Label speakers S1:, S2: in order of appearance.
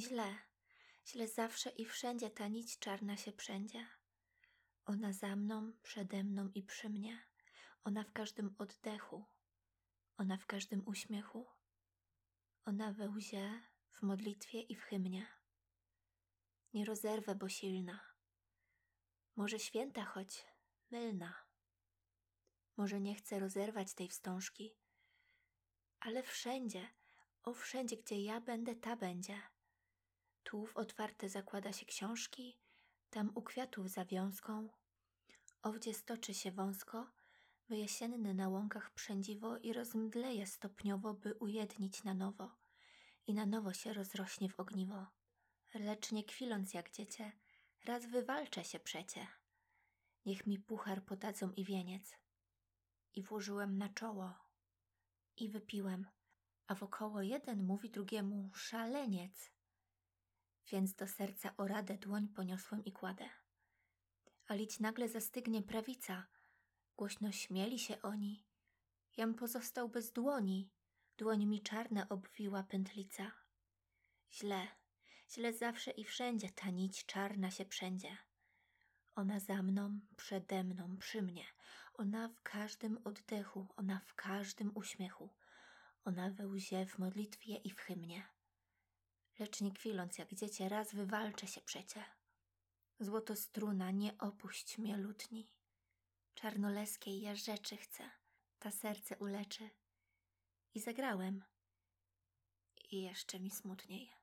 S1: Źle, źle zawsze i wszędzie ta nić czarna się przędzie. Ona za mną, przede mną i przy mnie. Ona w każdym oddechu. Ona w każdym uśmiechu. Ona we łzie, w modlitwie i w hymnie. Nie rozerwę, bo silna. Może święta choć mylna. Może nie chcę rozerwać tej wstążki, ale wszędzie, o wszędzie, gdzie ja będę, ta będzie. Tu w otwarte zakłada się książki, tam u kwiatów zawiązką, owdzie stoczy się wąsko, wyjasienny na łąkach przędziwo i rozmdleje stopniowo, by ujednić na nowo i na nowo się rozrośnie w ogniwo. Lecz nie kwiląc jak dziecię, raz wywalczę się przecie. Niech mi puchar podadzą i wieniec. I włożyłem na czoło. I wypiłem, a wokoło jeden mówi drugiemu szaleniec. Więc do serca o radę dłoń poniosłem i kładę. A lić nagle zastygnie prawica. Głośno śmieli się oni. Jam pozostał bez dłoni. Dłoń mi czarna obwiła pętlica. Źle, źle zawsze i wszędzie ta nić czarna się przędzie. Ona za mną, przede mną, przy mnie. Ona w każdym oddechu, ona w każdym uśmiechu. Ona we łzie, w modlitwie i w hymnie. Lecz nie kwiląc jak dziecię, raz wywalczę się przecie. Złoto struna, nie opuść mnie lutni. Czarnoleskiej ja rzeczy chcę, ta serce uleczy. I zagrałem. I jeszcze mi smutniej.